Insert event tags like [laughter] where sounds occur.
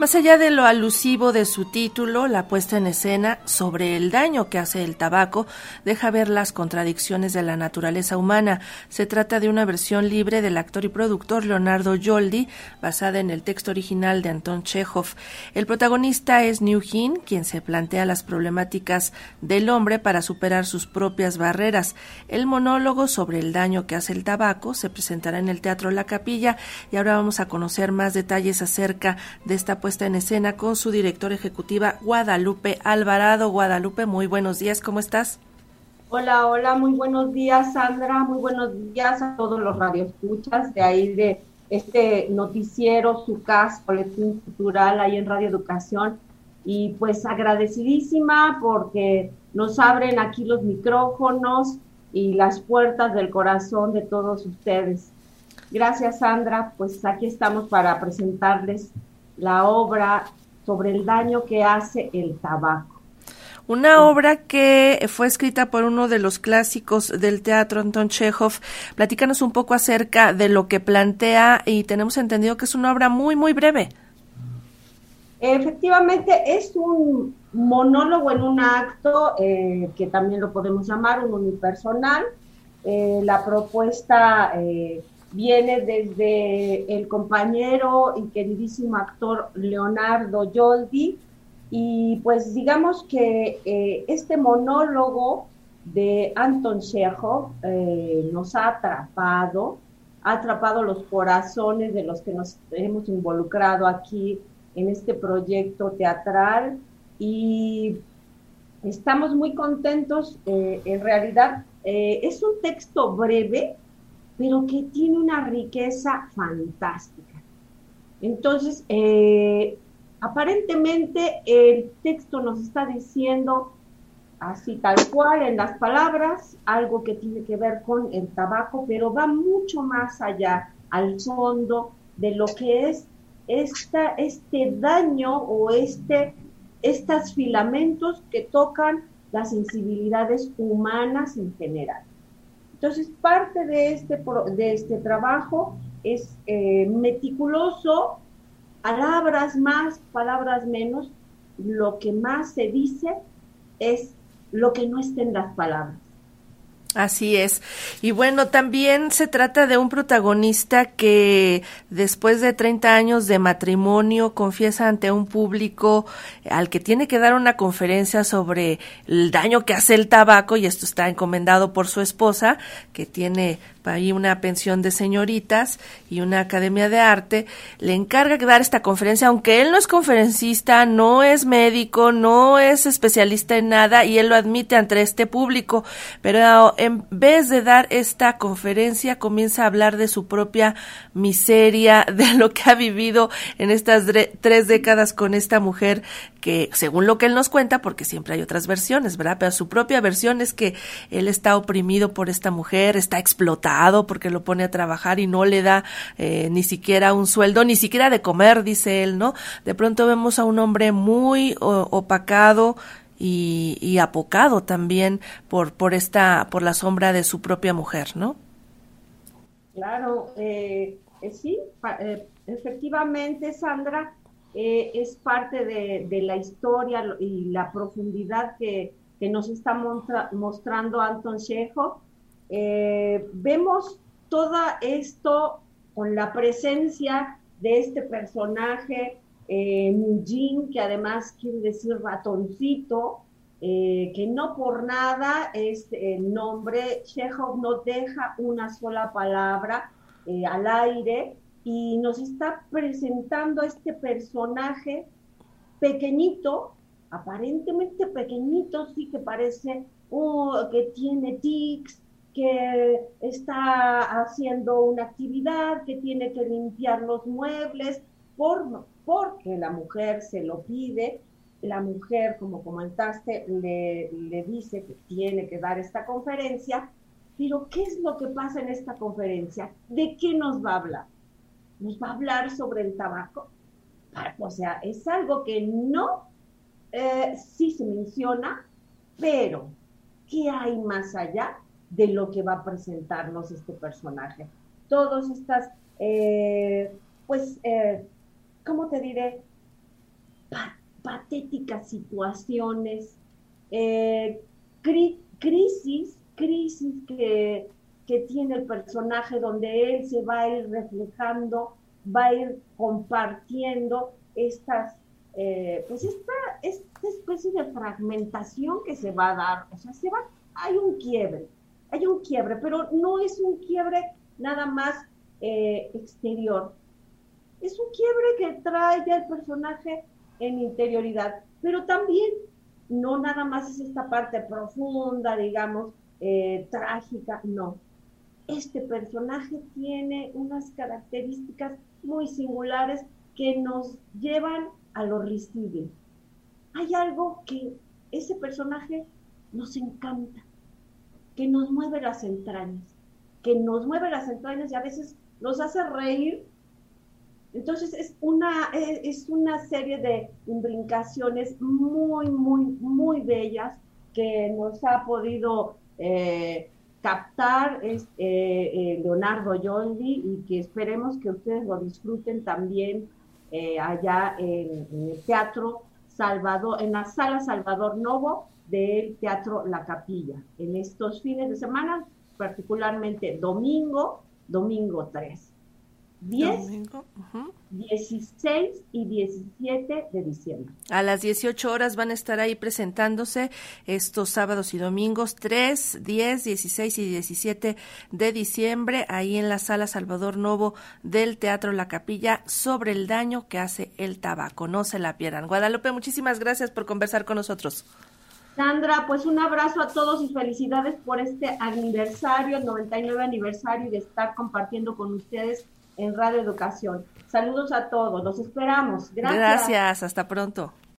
Más allá de lo alusivo de su título, la puesta en escena sobre el daño que hace el tabaco deja ver las contradicciones de la naturaleza humana. Se trata de una versión libre del actor y productor Leonardo Yoldi, basada en el texto original de Anton Chekhov. El protagonista es New Hin, quien se plantea las problemáticas del hombre para superar sus propias barreras. El monólogo sobre el daño que hace el tabaco se presentará en el Teatro La Capilla y ahora vamos a conocer más detalles acerca de esta puesta está en escena con su directora ejecutiva Guadalupe Alvarado. Guadalupe, muy buenos días, ¿cómo estás? Hola, hola, muy buenos días, Sandra, muy buenos días a todos los radioescuchas de ahí de este noticiero, su CAS, Colección Cultural, ahí en Radio Educación. Y pues agradecidísima porque nos abren aquí los micrófonos y las puertas del corazón de todos ustedes. Gracias, Sandra. Pues aquí estamos para presentarles la obra sobre el daño que hace el tabaco. Una obra que fue escrita por uno de los clásicos del teatro, Anton Chekhov. Platícanos un poco acerca de lo que plantea y tenemos entendido que es una obra muy, muy breve. Efectivamente, es un monólogo en un acto eh, que también lo podemos llamar un unipersonal. Eh, la propuesta eh, viene desde el compañero y queridísimo actor Leonardo Yoldi. Y pues digamos que eh, este monólogo de Anton Chekhov eh, nos ha atrapado, ha atrapado los corazones de los que nos hemos involucrado aquí en este proyecto teatral y estamos muy contentos. Eh, en realidad es un texto breve, pero que tiene una riqueza fantástica. Entonces, eh, aparentemente el texto nos está diciendo así tal cual en las palabras, algo que tiene que ver con el tabaco, pero va mucho más allá, al fondo de lo que es esta, este daño o este, estos filamentos que tocan las sensibilidades humanas en general. Entonces, parte de este, de este trabajo es eh, meticuloso, palabras más, palabras menos, lo que más se dice es lo que no está en las palabras. Así es. Y bueno, también se trata de un protagonista que después de 30 años de matrimonio confiesa ante un público al que tiene que dar una conferencia sobre el daño que hace el tabaco y esto está encomendado por su esposa que tiene ahí una pensión de señoritas y una academia de arte, le encarga dar esta conferencia, aunque él no es conferencista, no es médico, no es especialista en nada y él lo admite ante este público, pero en vez de dar esta conferencia comienza a hablar de su propia miseria, [laughs] de lo que ha vivido en estas tres décadas con esta mujer que, según lo que él nos cuenta, porque siempre hay otras versiones, ¿verdad? Pero su propia versión es que él está oprimido por esta mujer, está explotado porque lo pone a trabajar y no le da eh, ni siquiera un sueldo, ni siquiera de comer, dice él, ¿no? De pronto vemos a un hombre muy opacado, y, apocado también por, por esta, por la sombra de su propia mujer, ¿no? Claro, eh, eh, sí, efectivamente, Sandra, eh, es parte de, la historia y la profundidad que, nos está mostrando Anton. Eh, vemos todo esto con la presencia de este personaje, eh, Mujin, que además quiere decir ratoncito, eh, que no por nada es el nombre, Chekhov no deja una sola palabra al aire, y nos está presentando a este personaje pequeñito, aparentemente pequeñito, sí que parece oh, que tiene tics, que está haciendo una actividad, que tiene que limpiar los muebles, por, porque la mujer se lo pide. La mujer, como comentaste, le, le dice que tiene que dar esta conferencia, pero ¿qué es lo que pasa en esta conferencia? ¿De qué nos va a hablar? nos va a hablar sobre el tabaco. O sea, es algo que no, eh, sí se menciona, pero ¿qué hay más allá de lo que va a presentarnos este personaje? Todas estas, eh, pues, eh, ¿cómo te diré? patéticas situaciones, eh, crisis, crisis que, tiene el personaje donde él se va a ir reflejando, va a ir compartiendo estas, eh, pues esta, esta especie de fragmentación que se va a dar, o sea, se va, hay un quiebre, hay un quiebre, pero no es un quiebre nada más eh, exterior, es un quiebre que trae ya el personaje en interioridad, pero también no nada más es esta parte profunda, digamos, eh, trágica, no. Este personaje tiene unas características muy singulares que nos llevan a lo risible. Hay algo que ese personaje nos encanta, que nos mueve las entrañas, que nos mueve las entrañas y a veces nos hace reír entonces es una, eh, es una serie de imbricaciones muy, muy, muy bellas que nos ha podido eh, captar eh, Leonardo Yoldi y que esperemos que ustedes lo disfruten también allá en, el Teatro Salvador, en la Sala Salvador Novo del Teatro La Capilla, en estos fines de semana, particularmente domingo, domingo 3. 10, 16 y 17 de diciembre. A las 18 horas van a estar ahí presentándose estos sábados y domingos 3, 10, 16 y 17 de diciembre ahí en la sala Salvador Novo del Teatro La Capilla sobre el daño que hace el tabaco. No se la pierdan. Guadalupe, muchísimas gracias por conversar con nosotros. Sandra, pues un abrazo a todos y felicidades por este aniversario, el 99 aniversario y de estar compartiendo con ustedes en Radio Educación. Saludos a todos, los esperamos. Gracias. Gracias, hasta pronto.